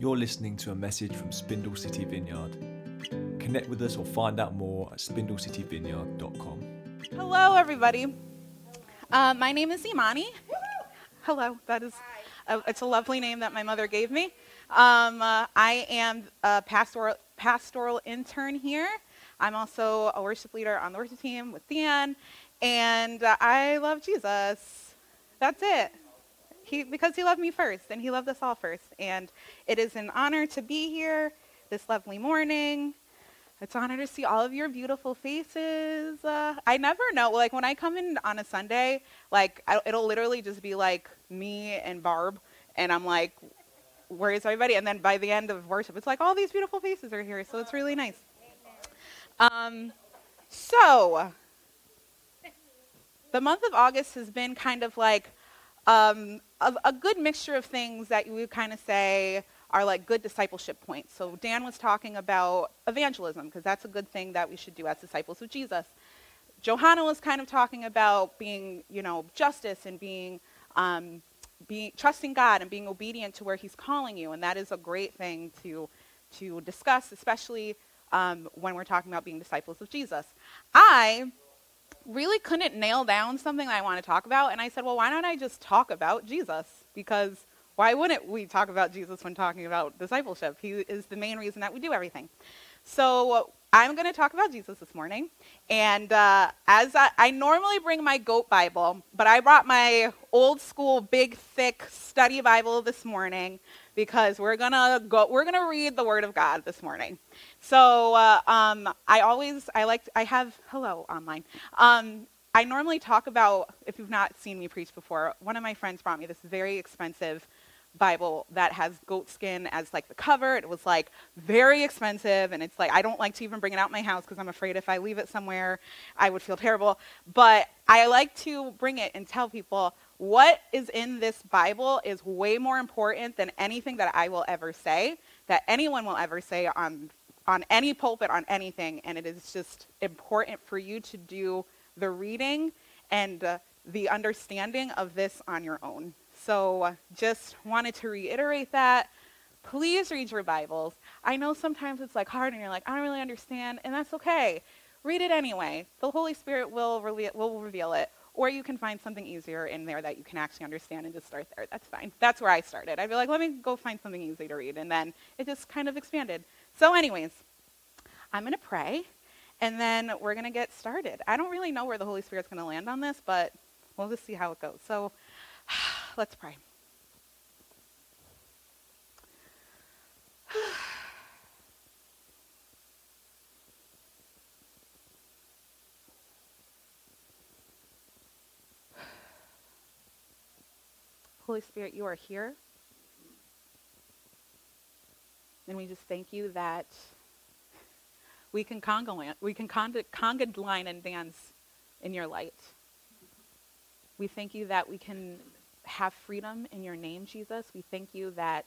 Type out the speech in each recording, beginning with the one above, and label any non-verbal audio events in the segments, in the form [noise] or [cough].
You're listening to a message from Spindle City Vineyard. Connect with us or find out more at spindlecityvineyard.com. Hello, everybody. Uh, my name is Imani. Hello, that is, a, it's a lovely name that my mother gave me. Um, uh, I am a pastoral, pastoral intern here. I'm also a worship leader on the worship team with Dan, and uh, I love Jesus. That's it. He, because he loved me first, and he loved us all first. And it is an honor to be here this lovely morning. It's an honor to see all of your beautiful faces. Uh, I never know. Like when I come in on a Sunday, like I, it'll literally just be like me and Barb, and I'm like, "Where is everybody?" And then by the end of worship, it's like all these beautiful faces are here. So it's really nice. Um, so the month of August has been kind of like um, a, a good mixture of things that you would kind of say are like good discipleship points. So Dan was talking about evangelism because that's a good thing that we should do as disciples of Jesus. Johanna was kind of talking about being, you know, justice and being, um, being trusting God and being obedient to where He's calling you, and that is a great thing to to discuss, especially um, when we're talking about being disciples of Jesus. I really couldn't nail down something that I want to talk about, and I said, well, why don't I just talk about Jesus? Because why wouldn't we talk about Jesus when talking about discipleship? He is the main reason that we do everything. So I'm going to talk about Jesus this morning. And uh, as I, I, normally bring my goat Bible, but I brought my old school, big, thick study Bible this morning because we're gonna go. We're gonna read the Word of God this morning. So uh, um, I always I like I have hello online. Um, I normally talk about if you've not seen me preach before. One of my friends brought me this very expensive Bible that has goat skin as like the cover. It was like very expensive, and it's like I don't like to even bring it out my house because I'm afraid if I leave it somewhere, I would feel terrible. But I like to bring it and tell people what is in this Bible is way more important than anything that I will ever say, that anyone will ever say on on any pulpit on anything, and it is just important for you to do the reading and uh, the understanding of this on your own. So just wanted to reiterate that. Please read your Bibles. I know sometimes it's like hard and you're like, I don't really understand, and that's okay. Read it anyway. The Holy Spirit will, rele- will reveal it. Or you can find something easier in there that you can actually understand and just start there. That's fine. That's where I started. I'd be like, let me go find something easy to read. And then it just kind of expanded. So, anyways, I'm going to pray and then we're going to get started. I don't really know where the Holy Spirit's going to land on this, but we'll just see how it goes. So, [sighs] Let's pray. [sighs] Holy Spirit, you are here. And we just thank you that we can conga, we can conga, conga line and dance in your light. We thank you that we can have freedom in your name, Jesus. We thank you that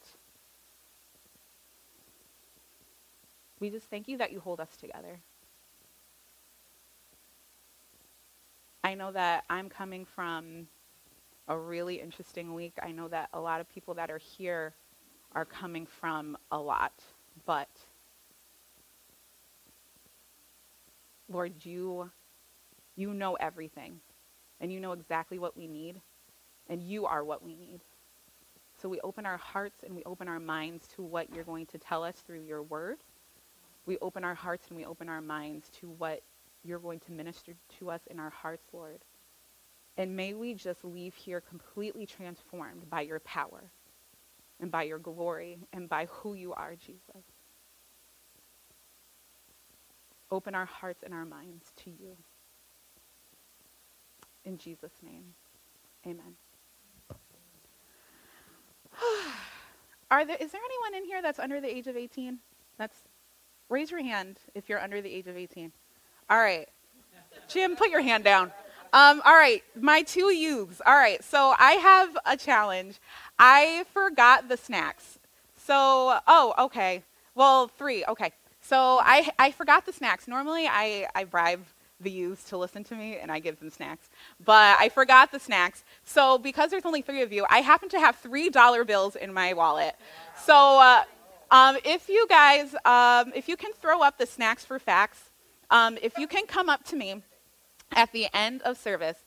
we just thank you that you hold us together. I know that I'm coming from a really interesting week. I know that a lot of people that are here are coming from a lot, but Lord, you you know everything and you know exactly what we need, and you are what we need. So we open our hearts and we open our minds to what you're going to tell us through your word. We open our hearts and we open our minds to what you're going to minister to us in our hearts, Lord. And may we just leave here completely transformed by your power and by your glory and by who you are, Jesus. Open our hearts and our minds to you. In Jesus' name, amen. [sighs] Are there, is there anyone in here that's under the age of 18? That's, raise your hand if you're under the age of 18. All right. Jim, put your hand down. Um, all right, my two youths. All right, so I have a challenge. I forgot the snacks. So, oh, okay. Well, three. Okay. So I, I forgot the snacks. Normally, I, I bribe the youths to listen to me and I give them snacks. But I forgot the snacks. So because there's only three of you, I happen to have $3 bills in my wallet. So uh, Um, if you guys, um, if you can throw up the snacks for facts, um, if you can come up to me at the end of service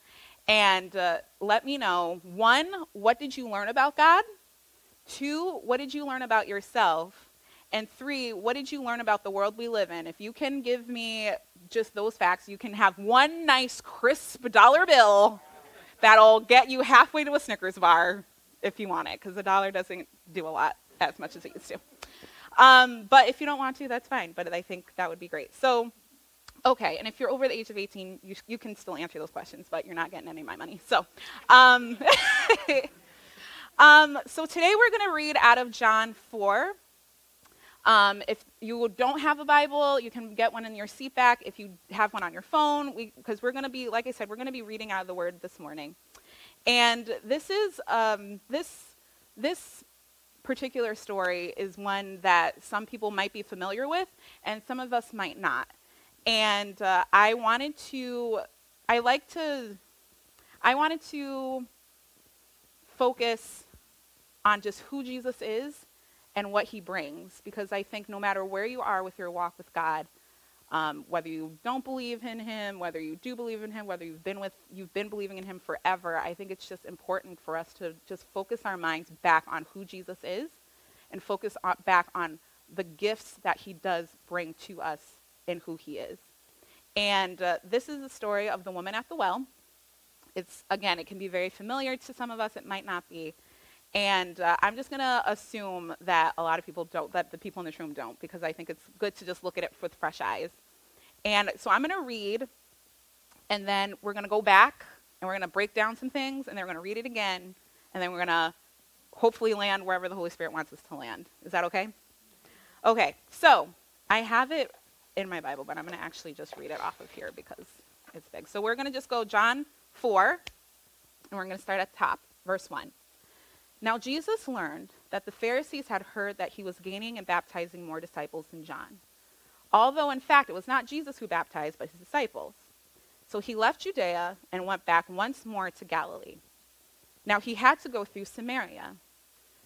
and uh, let me know one, what did you learn about God? Two, what did you learn about yourself? And three, what did you learn about the world we live in? If you can give me just those facts, you can have one nice, crisp dollar bill that'll get you halfway to a Snickers bar if you want it, because a dollar doesn't do a lot as much as it used to. Um, but if you don't want to, that's fine. But I think that would be great. So, okay, and if you're over the age of 18, you, you can still answer those questions, but you're not getting any of my money. So, um, [laughs] um, so today we're going to read out of John 4. Um, if you don't have a Bible, you can get one in your seat back. If you have one on your phone, because we, are going to be, like I said, we're going to be reading out of the Word this morning. And this is um, this this particular story is one that some people might be familiar with, and some of us might not. And uh, I wanted to, I like to, I wanted to focus on just who Jesus is and what he brings. Because I think no matter where you are with your walk with God, um, whether you don't believe in him, whether you do believe in him, whether you've been with you've been believing in him forever, I think it's just important for us to just focus our minds back on who Jesus is, and focus on, back on the gifts that he does bring to us in who he is. And uh, this is the story of the woman at the well. It's again, it can be very familiar to some of us. It might not be. And uh, I'm just going to assume that a lot of people don't, that the people in this room don't, because I think it's good to just look at it with fresh eyes. And so I'm going to read, and then we're going to go back, and we're going to break down some things, and then we're going to read it again, and then we're going to hopefully land wherever the Holy Spirit wants us to land. Is that okay? Okay, so I have it in my Bible, but I'm going to actually just read it off of here because it's big. So we're going to just go John 4, and we're going to start at the top, verse 1. Now Jesus learned that the Pharisees had heard that he was gaining and baptizing more disciples than John, although in fact it was not Jesus who baptized, but his disciples. So he left Judea and went back once more to Galilee. Now he had to go through Samaria.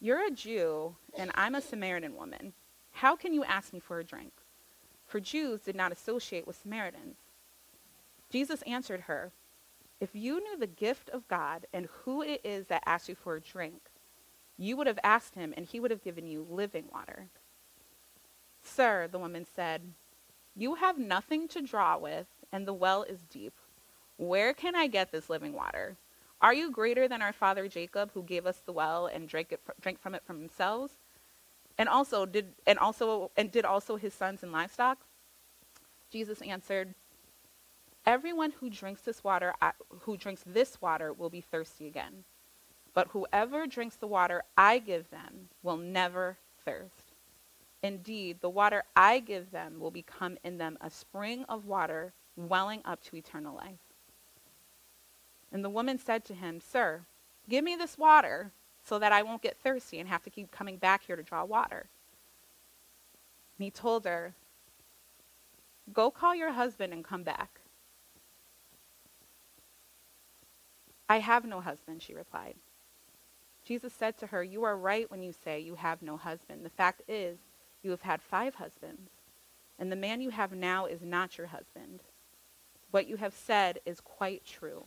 You're a Jew, and I'm a Samaritan woman. How can you ask me for a drink? For Jews did not associate with Samaritans. Jesus answered her, If you knew the gift of God and who it is that asks you for a drink, you would have asked him, and he would have given you living water. Sir, the woman said, You have nothing to draw with, and the well is deep. Where can I get this living water? Are you greater than our father Jacob, who gave us the well and drank, it, drank from it from themselves? And also did and also and did also his sons and livestock? Jesus answered, Everyone who drinks this water, who drinks this water, will be thirsty again. But whoever drinks the water I give them will never thirst. Indeed, the water I give them will become in them a spring of water welling up to eternal life. And the woman said to him, Sir, give me this water so that I won't get thirsty and have to keep coming back here to draw water. And he told her, Go call your husband and come back. I have no husband, she replied. Jesus said to her, You are right when you say you have no husband. The fact is, you have had five husbands, and the man you have now is not your husband. What you have said is quite true.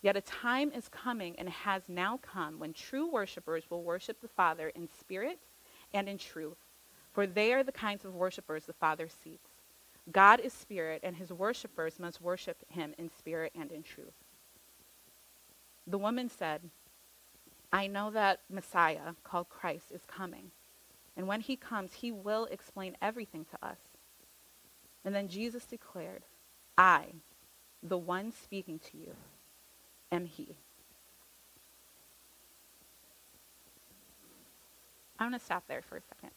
Yet a time is coming and has now come when true worshippers will worship the Father in spirit and in truth, for they are the kinds of worshippers the Father seeks. God is spirit, and his worshippers must worship him in spirit and in truth. The woman said, I know that Messiah, called Christ, is coming. And when he comes, he will explain everything to us. And then Jesus declared, I, the one speaking to you, am he. I'm going to stop there for a second.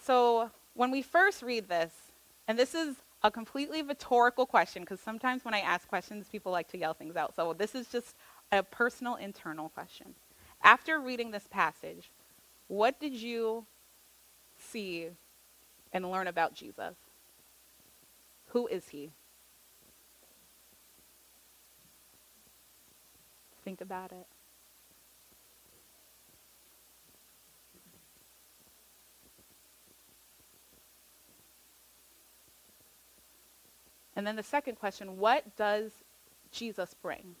So, when we first read this, and this is a completely rhetorical question, because sometimes when I ask questions, people like to yell things out. So, this is just a personal, internal question. After reading this passage, what did you see and learn about Jesus? Who is he? Think about it. And then the second question what does Jesus bring?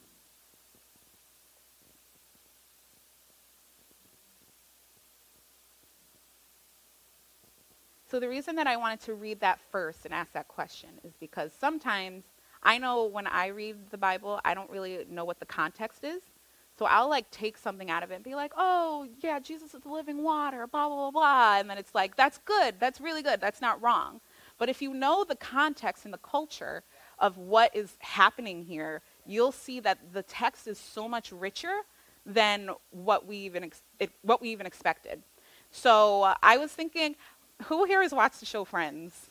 So, the reason that I wanted to read that first and ask that question is because sometimes I know when I read the Bible, I don't really know what the context is. So I'll like take something out of it and be like, oh, yeah, Jesus is the living water, blah, blah, blah, blah. And then it's like, that's good. That's really good. That's not wrong. But if you know the context and the culture of what is happening here, you'll see that the text is so much richer than what we even, ex- it, what we even expected. So uh, I was thinking, who here has watched the show Friends?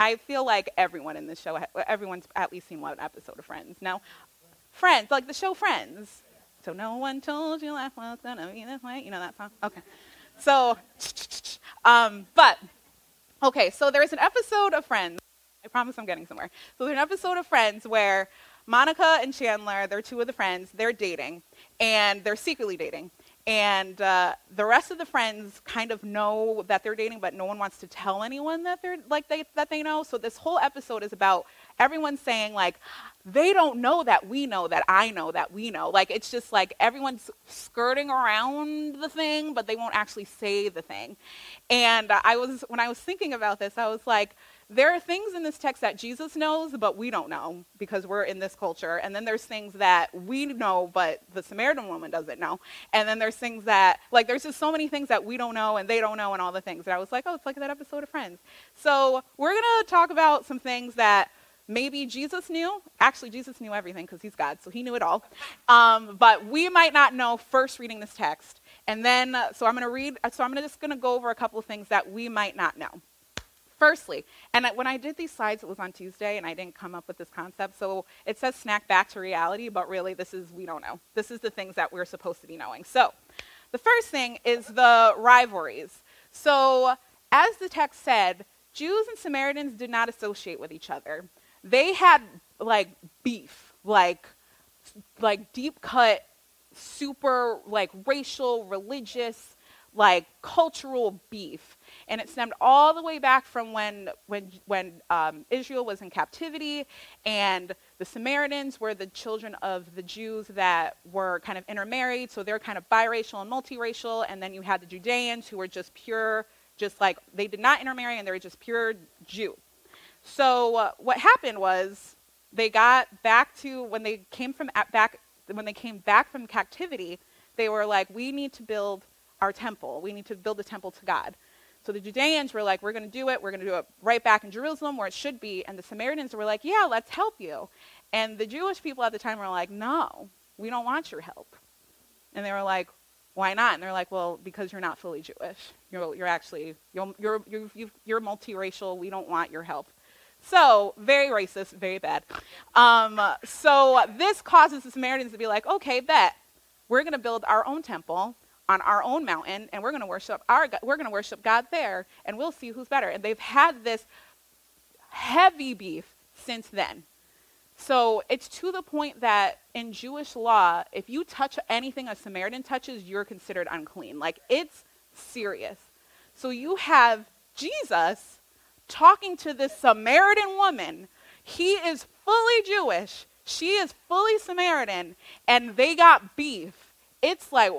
I feel like everyone in this show, everyone's at least seen one episode of Friends. Now, Friends, like the show Friends. So no one told you life was gonna be this way. You know that song? Okay. So, um, but okay. So there's an episode of Friends. I promise I'm getting somewhere. So there's an episode of Friends where Monica and Chandler, they're two of the friends, they're dating, and they're secretly dating and uh, the rest of the friends kind of know that they're dating but no one wants to tell anyone that they're like they, that they know. So this whole episode is about everyone saying like they don't know that we know that i know that we know. Like it's just like everyone's skirting around the thing but they won't actually say the thing. And i was when i was thinking about this i was like there are things in this text that Jesus knows, but we don't know because we're in this culture. And then there's things that we know, but the Samaritan woman doesn't know. And then there's things that, like, there's just so many things that we don't know and they don't know and all the things. And I was like, oh, it's like that episode of Friends. So we're going to talk about some things that maybe Jesus knew. Actually, Jesus knew everything because he's God, so he knew it all. Um, but we might not know first reading this text. And then, uh, so I'm going to read, so I'm just going to go over a couple of things that we might not know. Firstly, and when I did these slides, it was on Tuesday, and I didn't come up with this concept. So it says snack back to reality, but really, this is, we don't know. This is the things that we're supposed to be knowing. So the first thing is the rivalries. So, as the text said, Jews and Samaritans did not associate with each other. They had like beef, like like deep cut, super like racial, religious, like cultural beef and it stemmed all the way back from when, when, when um, Israel was in captivity, and the Samaritans were the children of the Jews that were kind of intermarried, so they're kind of biracial and multiracial, and then you had the Judeans who were just pure, just like they did not intermarry, and they were just pure Jew. So uh, what happened was they got back to when they came from back when they came back from captivity, they were like, we need to build our temple. We need to build a temple to God. So the Judeans were like, we're going to do it. We're going to do it right back in Jerusalem where it should be. And the Samaritans were like, yeah, let's help you. And the Jewish people at the time were like, no, we don't want your help. And they were like, why not? And they're like, well, because you're not fully Jewish. You're, you're actually, you're, you're, you're, you're multiracial. We don't want your help. So, very racist, very bad. Um, so, this causes the Samaritans to be like, okay, bet. We're going to build our own temple on our own mountain and we're going to worship our we're going to worship God there and we'll see who's better. And they've had this heavy beef since then. So it's to the point that in Jewish law, if you touch anything a Samaritan touches, you're considered unclean. Like it's serious. So you have Jesus talking to this Samaritan woman. He is fully Jewish. She is fully Samaritan. And they got beef. It's like,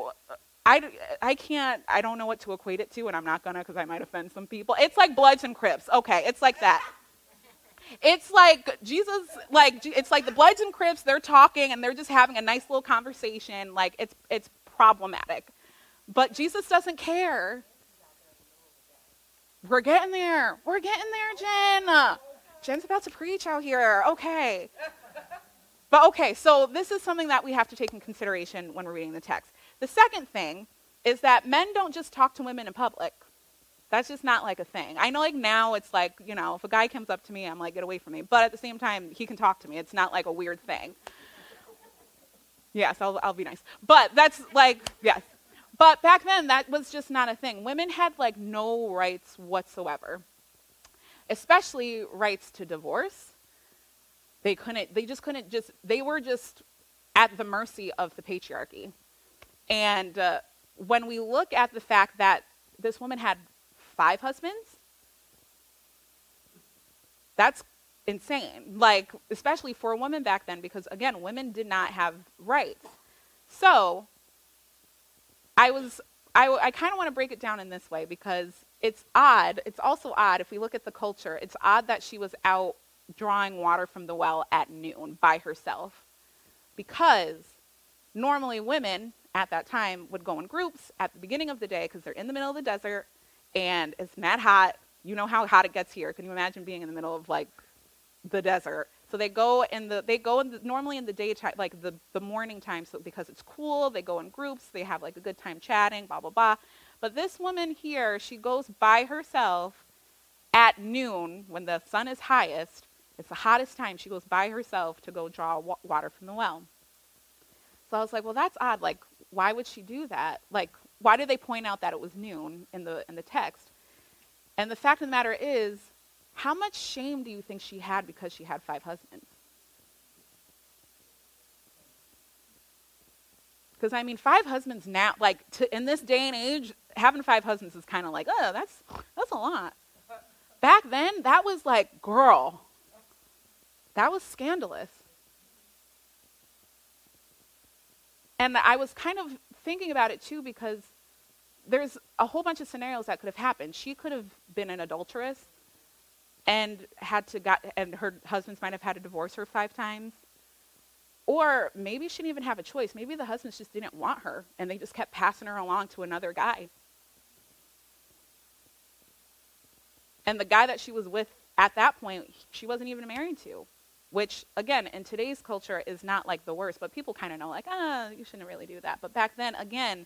I, I can't, I don't know what to equate it to, and I'm not gonna because I might offend some people. It's like Bloods and Crips. Okay, it's like that. It's like Jesus, like, it's like the Bloods and Crips, they're talking and they're just having a nice little conversation. Like, it's, it's problematic. But Jesus doesn't care. We're getting there. We're getting there, Jen. Jen's about to preach out here. Okay. But okay, so this is something that we have to take in consideration when we're reading the text. The second thing is that men don't just talk to women in public. That's just not like a thing. I know like now it's like, you know, if a guy comes up to me, I'm like, get away from me. But at the same time, he can talk to me. It's not like a weird thing. Yes, I'll, I'll be nice. But that's like, yes. But back then, that was just not a thing. Women had like no rights whatsoever, especially rights to divorce. They couldn't, they just couldn't just, they were just at the mercy of the patriarchy. And uh, when we look at the fact that this woman had five husbands? That's insane. Like, especially for a woman back then, because again, women did not have rights. So, I was, I, I kind of want to break it down in this way because it's odd. It's also odd if we look at the culture. It's odd that she was out drawing water from the well at noon by herself because normally women at that time would go in groups at the beginning of the day because they're in the middle of the desert and it's mad hot. You know how hot it gets here. Can you imagine being in the middle of like the desert? So they go in the they go in the, normally in the daytime, like the the morning time, so because it's cool. They go in groups. They have like a good time chatting, blah blah blah. But this woman here, she goes by herself at noon when the sun is highest. It's the hottest time. She goes by herself to go draw wa- water from the well. So I was like, well, that's odd. Like, why would she do that? Like, why did they point out that it was noon in the, in the text? And the fact of the matter is, how much shame do you think she had because she had five husbands? Because I mean, five husbands now, like to, in this day and age, having five husbands is kind of like, oh, that's that's a lot. Back then, that was like, girl, that was scandalous. And I was kind of thinking about it too because there's a whole bunch of scenarios that could have happened. She could have been an adulteress and had to got and her husbands might have had to divorce her five times. Or maybe she didn't even have a choice. Maybe the husbands just didn't want her and they just kept passing her along to another guy. And the guy that she was with at that point, she wasn't even married to which again in today's culture is not like the worst but people kind of know like ah you shouldn't really do that. But back then again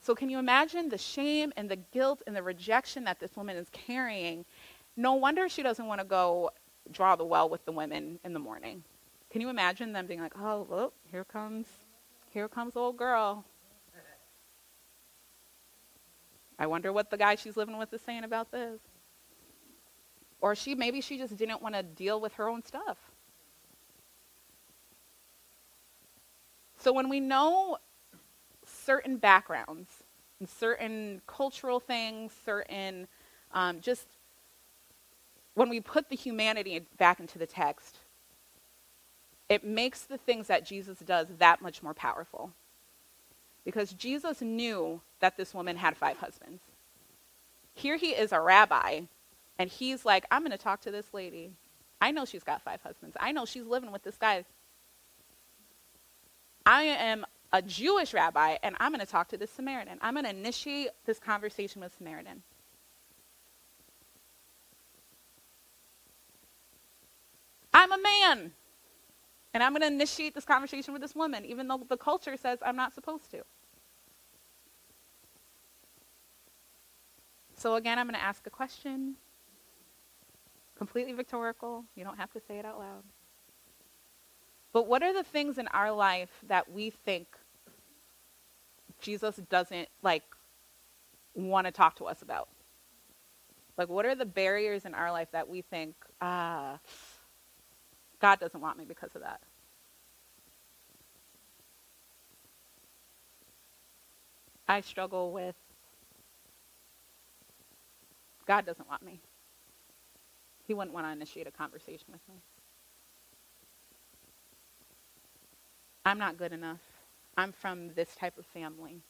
so can you imagine the shame and the guilt and the rejection that this woman is carrying? No wonder she doesn't want to go draw the well with the women in the morning. Can you imagine them being like oh look here comes here comes old girl. I wonder what the guy she's living with is saying about this or she maybe she just didn't want to deal with her own stuff. So when we know certain backgrounds and certain cultural things, certain um, just when we put the humanity back into the text, it makes the things that Jesus does that much more powerful. Because Jesus knew that this woman had five husbands. Here he is, a rabbi, and he's like, I'm going to talk to this lady. I know she's got five husbands. I know she's living with this guy. I am a Jewish rabbi, and I'm going to talk to this Samaritan. I'm going to initiate this conversation with Samaritan. I'm a man, and I'm going to initiate this conversation with this woman, even though the culture says I'm not supposed to. So, again, I'm going to ask a question completely rhetorical. You don't have to say it out loud. But what are the things in our life that we think Jesus doesn't like want to talk to us about? Like what are the barriers in our life that we think, ah, God doesn't want me because of that? I struggle with God doesn't want me. He wouldn't want to initiate a conversation with me. I'm not good enough. I'm from this type of family.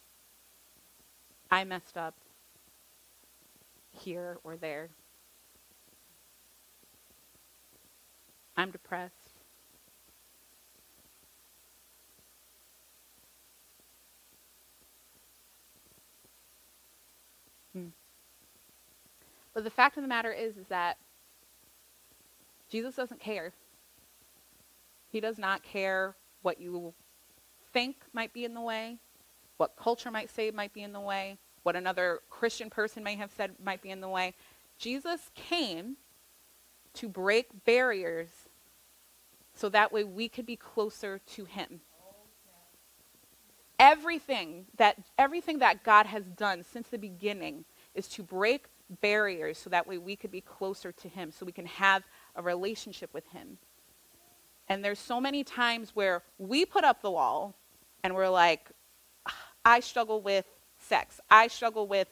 I messed up here or there. I'm depressed. Hmm. But the fact of the matter is, is that Jesus doesn't care. He does not care what you think might be in the way, what culture might say might be in the way, what another Christian person may have said might be in the way. Jesus came to break barriers so that way we could be closer to him. Everything that everything that God has done since the beginning is to break barriers so that way we could be closer to him so we can have a relationship with him. And there's so many times where we put up the wall and we're like, I struggle with sex. I struggle with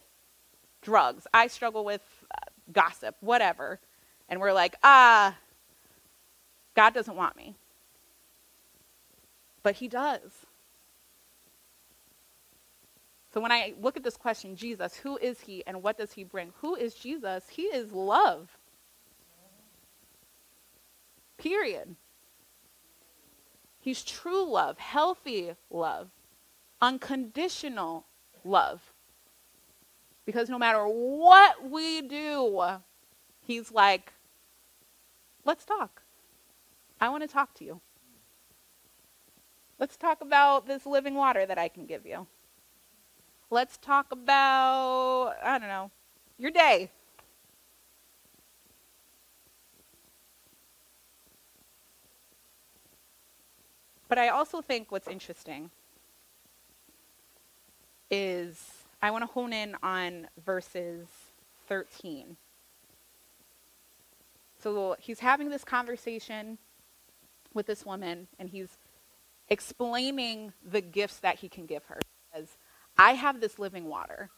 drugs. I struggle with uh, gossip, whatever. And we're like, ah, God doesn't want me. But He does. So when I look at this question, Jesus, who is He and what does He bring? Who is Jesus? He is love. Period. He's true love, healthy love, unconditional love. Because no matter what we do, he's like, let's talk. I want to talk to you. Let's talk about this living water that I can give you. Let's talk about, I don't know, your day. But I also think what's interesting is I want to hone in on verses 13. So he's having this conversation with this woman, and he's explaining the gifts that he can give her. He says, I have this living water.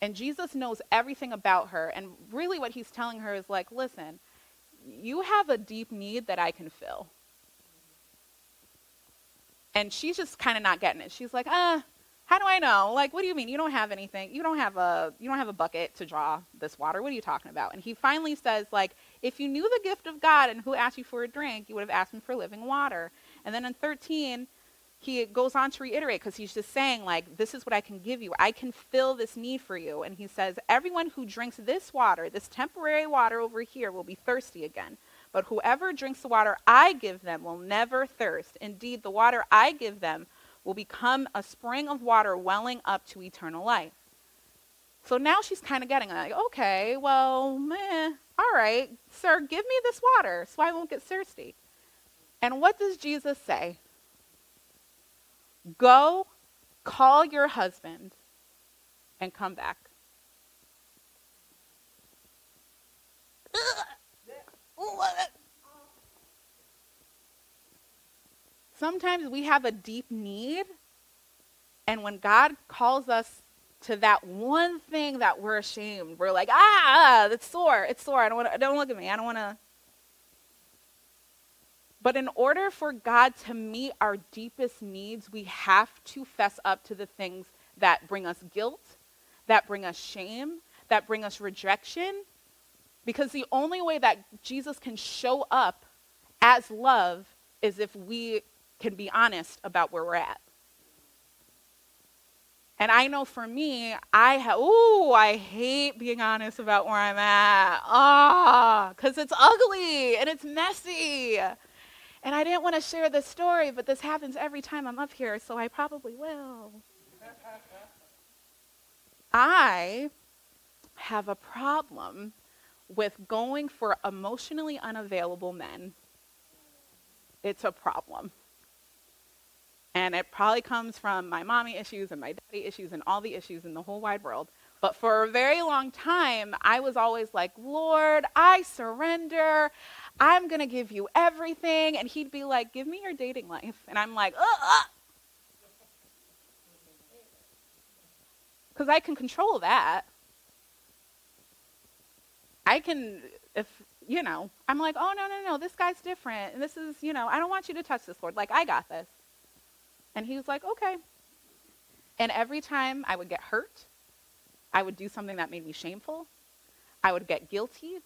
And Jesus knows everything about her. And really, what he's telling her is like, listen, you have a deep need that I can fill. And she's just kind of not getting it. She's like, uh, how do I know? Like, what do you mean? You don't have anything. You don't have a you don't have a bucket to draw this water. What are you talking about? And he finally says, like, if you knew the gift of God and who asked you for a drink, you would have asked him for living water. And then in 13, he goes on to reiterate because he's just saying, like, this is what I can give you. I can fill this need for you. And he says, everyone who drinks this water, this temporary water over here, will be thirsty again. But whoever drinks the water I give them will never thirst. Indeed, the water I give them will become a spring of water welling up to eternal life. So now she's kind of getting like, okay, well, meh, all right, sir, give me this water so I won't get thirsty. And what does Jesus say? Go, call your husband, and come back. [laughs] Sometimes we have a deep need, and when God calls us to that one thing that we're ashamed, we're like, ah, it's sore, it's sore. I don't want. To. Don't look at me. I don't want to. But in order for God to meet our deepest needs, we have to fess up to the things that bring us guilt, that bring us shame, that bring us rejection, because the only way that Jesus can show up as love is if we can be honest about where we're at. And I know for me, I have, ooh, I hate being honest about where I'm at. Ah, because it's ugly and it's messy. And I didn't want to share this story, but this happens every time I'm up here, so I probably will. [laughs] I have a problem with going for emotionally unavailable men, it's a problem. And it probably comes from my mommy issues and my daddy issues and all the issues in the whole wide world. But for a very long time, I was always like, Lord, I surrender. I'm going to give you everything. And he'd be like, Give me your dating life. And I'm like, uh, uh. Because I can control that. I can, if, you know, I'm like, oh, no, no, no, this guy's different. And this is, you know, I don't want you to touch this, Lord. Like, I got this. And he was like, okay. And every time I would get hurt, I would do something that made me shameful. I would get guilty.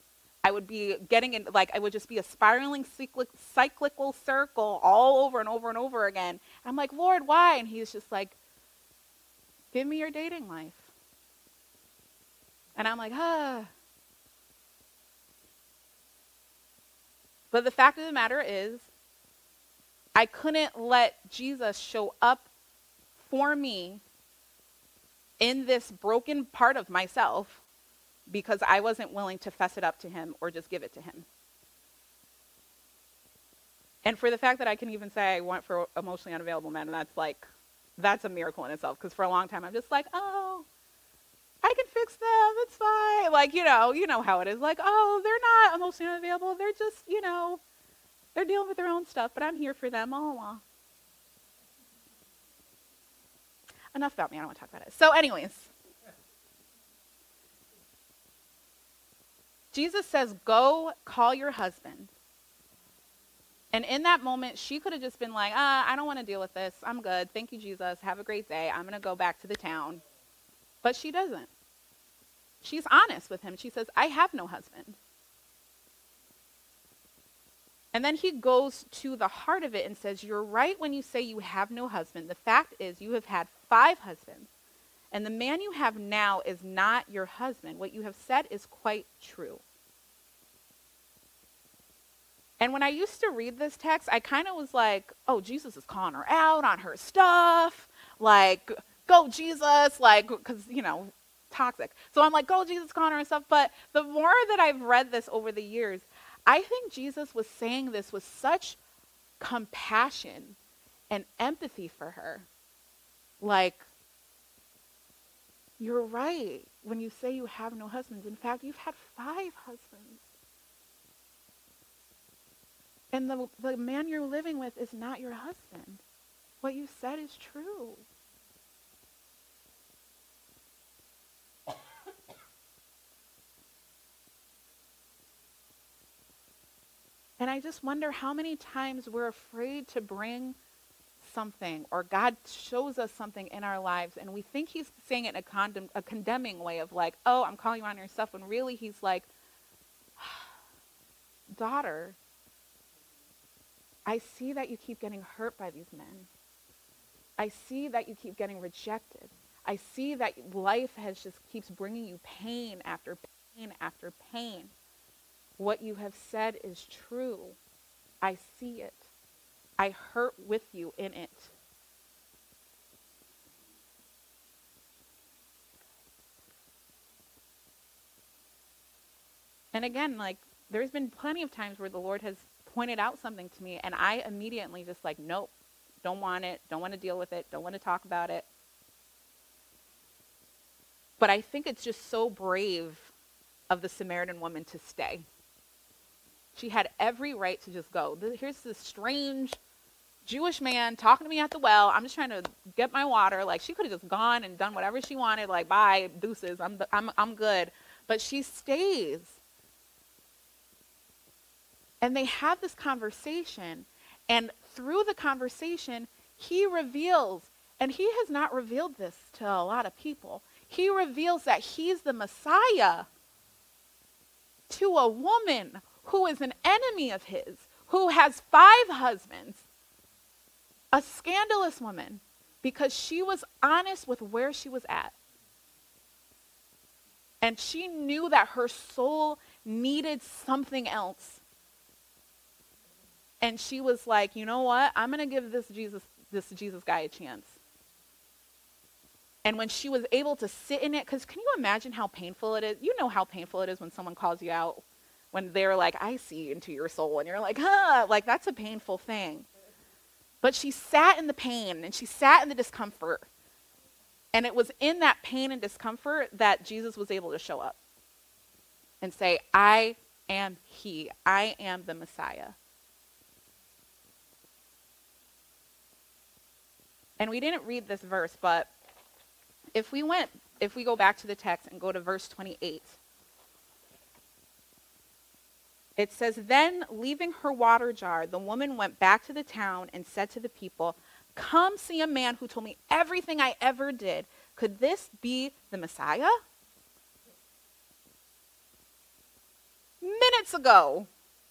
I would be getting in, like, I would just be a spiraling cyclic, cyclical circle all over and over and over again. And I'm like, Lord, why? And he's just like, give me your dating life. And I'm like, ah. But the fact of the matter is, I couldn't let Jesus show up for me in this broken part of myself because I wasn't willing to fess it up to him or just give it to him. And for the fact that I can even say I went for emotionally unavailable men, that's like, that's a miracle in itself. Because for a long time, I'm just like, oh, I can fix them. It's fine. Like, you know, you know how it is. Like, oh, they're not emotionally unavailable. They're just, you know, they're dealing with their own stuff, but I'm here for them. Oh, Enough about me. I don't want to talk about it. So, anyways, Jesus says, Go call your husband. And in that moment, she could have just been like, ah, I don't want to deal with this. I'm good. Thank you, Jesus. Have a great day. I'm going to go back to the town. But she doesn't. She's honest with him. She says, I have no husband. And then he goes to the heart of it and says, You're right when you say you have no husband. The fact is, you have had five husbands, and the man you have now is not your husband. What you have said is quite true. And when I used to read this text, I kind of was like, oh, Jesus is calling her out on her stuff. Like, go, Jesus. Like, because, you know, toxic. So I'm like, go, Jesus, her and stuff. But the more that I've read this over the years, I think Jesus was saying this with such compassion and empathy for her. Like, you're right when you say you have no husbands. In fact, you've had five husbands. And the, the man you're living with is not your husband. What you said is true. And I just wonder how many times we're afraid to bring something or God shows us something in our lives and we think he's saying it in a, condemn, a condemning way of like, oh, I'm calling you on yourself, when really he's like, [sighs] daughter, I see that you keep getting hurt by these men. I see that you keep getting rejected. I see that life has just keeps bringing you pain after pain after pain. What you have said is true. I see it. I hurt with you in it. And again, like, there's been plenty of times where the Lord has pointed out something to me, and I immediately just, like, nope, don't want it, don't want to deal with it, don't want to talk about it. But I think it's just so brave of the Samaritan woman to stay. She had every right to just go. Here's this strange Jewish man talking to me at the well. I'm just trying to get my water. Like she could have just gone and done whatever she wanted. Like bye, deuces. I'm I'm I'm good. But she stays. And they have this conversation, and through the conversation, he reveals, and he has not revealed this to a lot of people. He reveals that he's the Messiah to a woman who is an enemy of his, who has five husbands, a scandalous woman, because she was honest with where she was at. And she knew that her soul needed something else. And she was like, you know what? I'm going to give this Jesus, this Jesus guy a chance. And when she was able to sit in it, because can you imagine how painful it is? You know how painful it is when someone calls you out when they're like, I see into your soul, and you're like, huh, like that's a painful thing. But she sat in the pain and she sat in the discomfort. And it was in that pain and discomfort that Jesus was able to show up and say, I am He, I am the Messiah. And we didn't read this verse, but if we went, if we go back to the text and go to verse 28, it says, Then, leaving her water jar, the woman went back to the town and said to the people, Come see a man who told me everything I ever did. Could this be the Messiah? Minutes ago,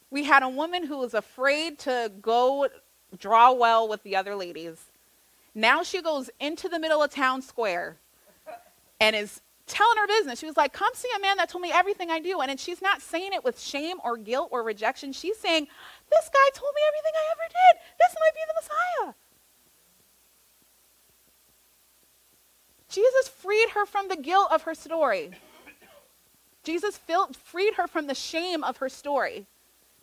we had a woman who was afraid to go draw well with the other ladies. Now she goes into the middle of town square and is telling her business. She was like, Come see a man that told me everything I do. And and she's not saying it with shame or guilt or rejection. She's saying, This guy told me everything I ever did. This might be the Messiah. Jesus freed her from the guilt of her story. Jesus filled, freed her from the shame of her story.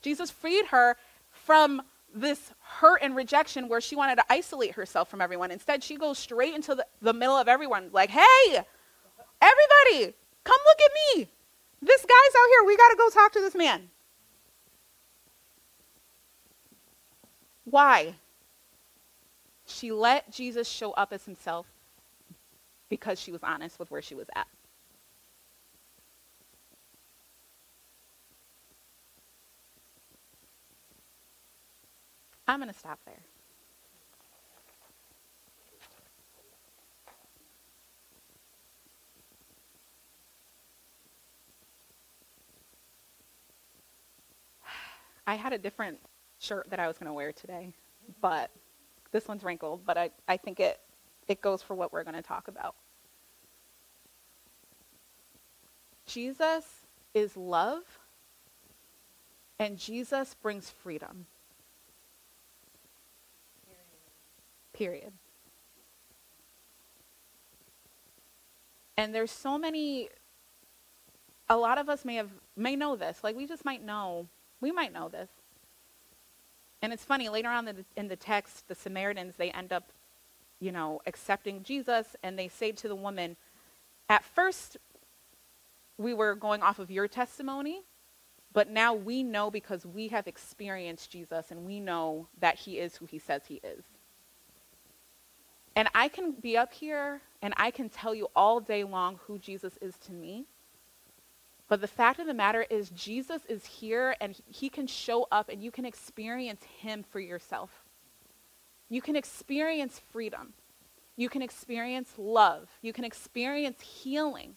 Jesus freed her from this hurt and rejection where she wanted to isolate herself from everyone. Instead, she goes straight into the, the middle of everyone, like, hey, everybody, come look at me. This guy's out here. We got to go talk to this man. Why? She let Jesus show up as himself because she was honest with where she was at. I'm going to stop there. I had a different shirt that I was going to wear today, but this one's wrinkled, but I, I think it, it goes for what we're going to talk about. Jesus is love, and Jesus brings freedom. Period. And there's so many a lot of us may have may know this. Like we just might know. We might know this. And it's funny, later on in the, in the text, the Samaritans, they end up, you know, accepting Jesus and they say to the woman, at first we were going off of your testimony, but now we know because we have experienced Jesus and we know that he is who he says he is. And I can be up here and I can tell you all day long who Jesus is to me. But the fact of the matter is, Jesus is here and he can show up and you can experience him for yourself. You can experience freedom. You can experience love. You can experience healing.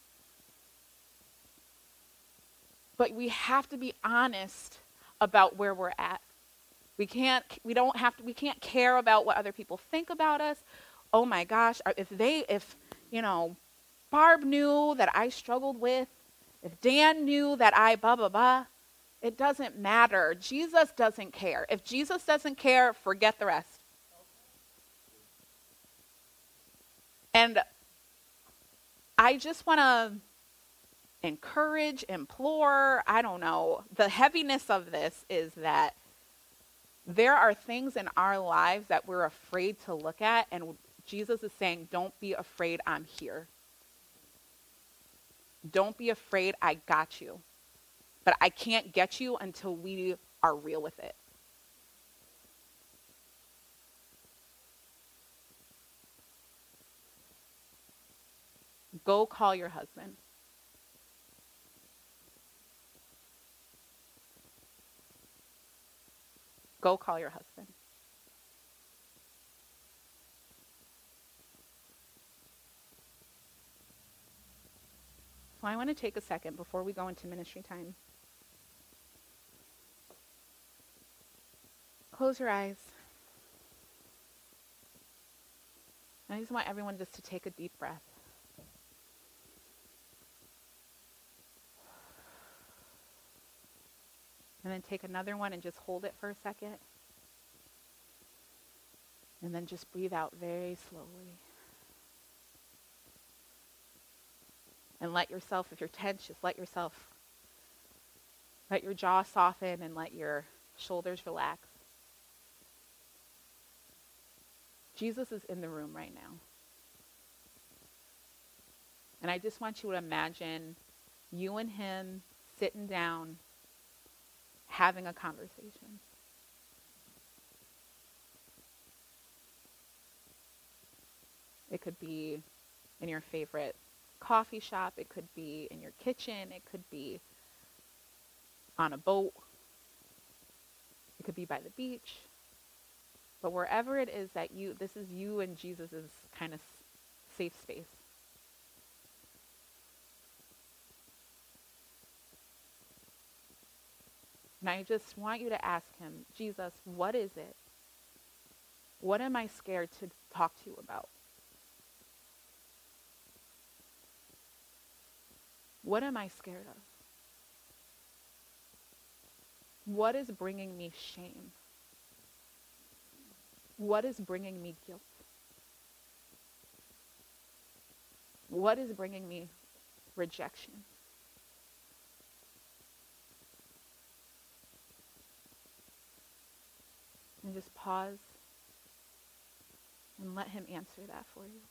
But we have to be honest about where we're at. We can't, we don't have to, we can't care about what other people think about us oh my gosh, if they, if, you know, Barb knew that I struggled with, if Dan knew that I blah, blah, blah, it doesn't matter. Jesus doesn't care. If Jesus doesn't care, forget the rest. And I just want to encourage, implore, I don't know. The heaviness of this is that there are things in our lives that we're afraid to look at and Jesus is saying, Don't be afraid, I'm here. Don't be afraid, I got you. But I can't get you until we are real with it. Go call your husband. Go call your husband. So I want to take a second before we go into ministry time. Close your eyes. I just want everyone just to take a deep breath. And then take another one and just hold it for a second. And then just breathe out very slowly. And let yourself, if you're tense, just let yourself, let your jaw soften and let your shoulders relax. Jesus is in the room right now. And I just want you to imagine you and him sitting down having a conversation. It could be in your favorite coffee shop, it could be in your kitchen, it could be on a boat, it could be by the beach. But wherever it is that you, this is you and Jesus' kind of safe space. And I just want you to ask him, Jesus, what is it? What am I scared to talk to you about? What am I scared of? What is bringing me shame? What is bringing me guilt? What is bringing me rejection? And just pause and let Him answer that for you.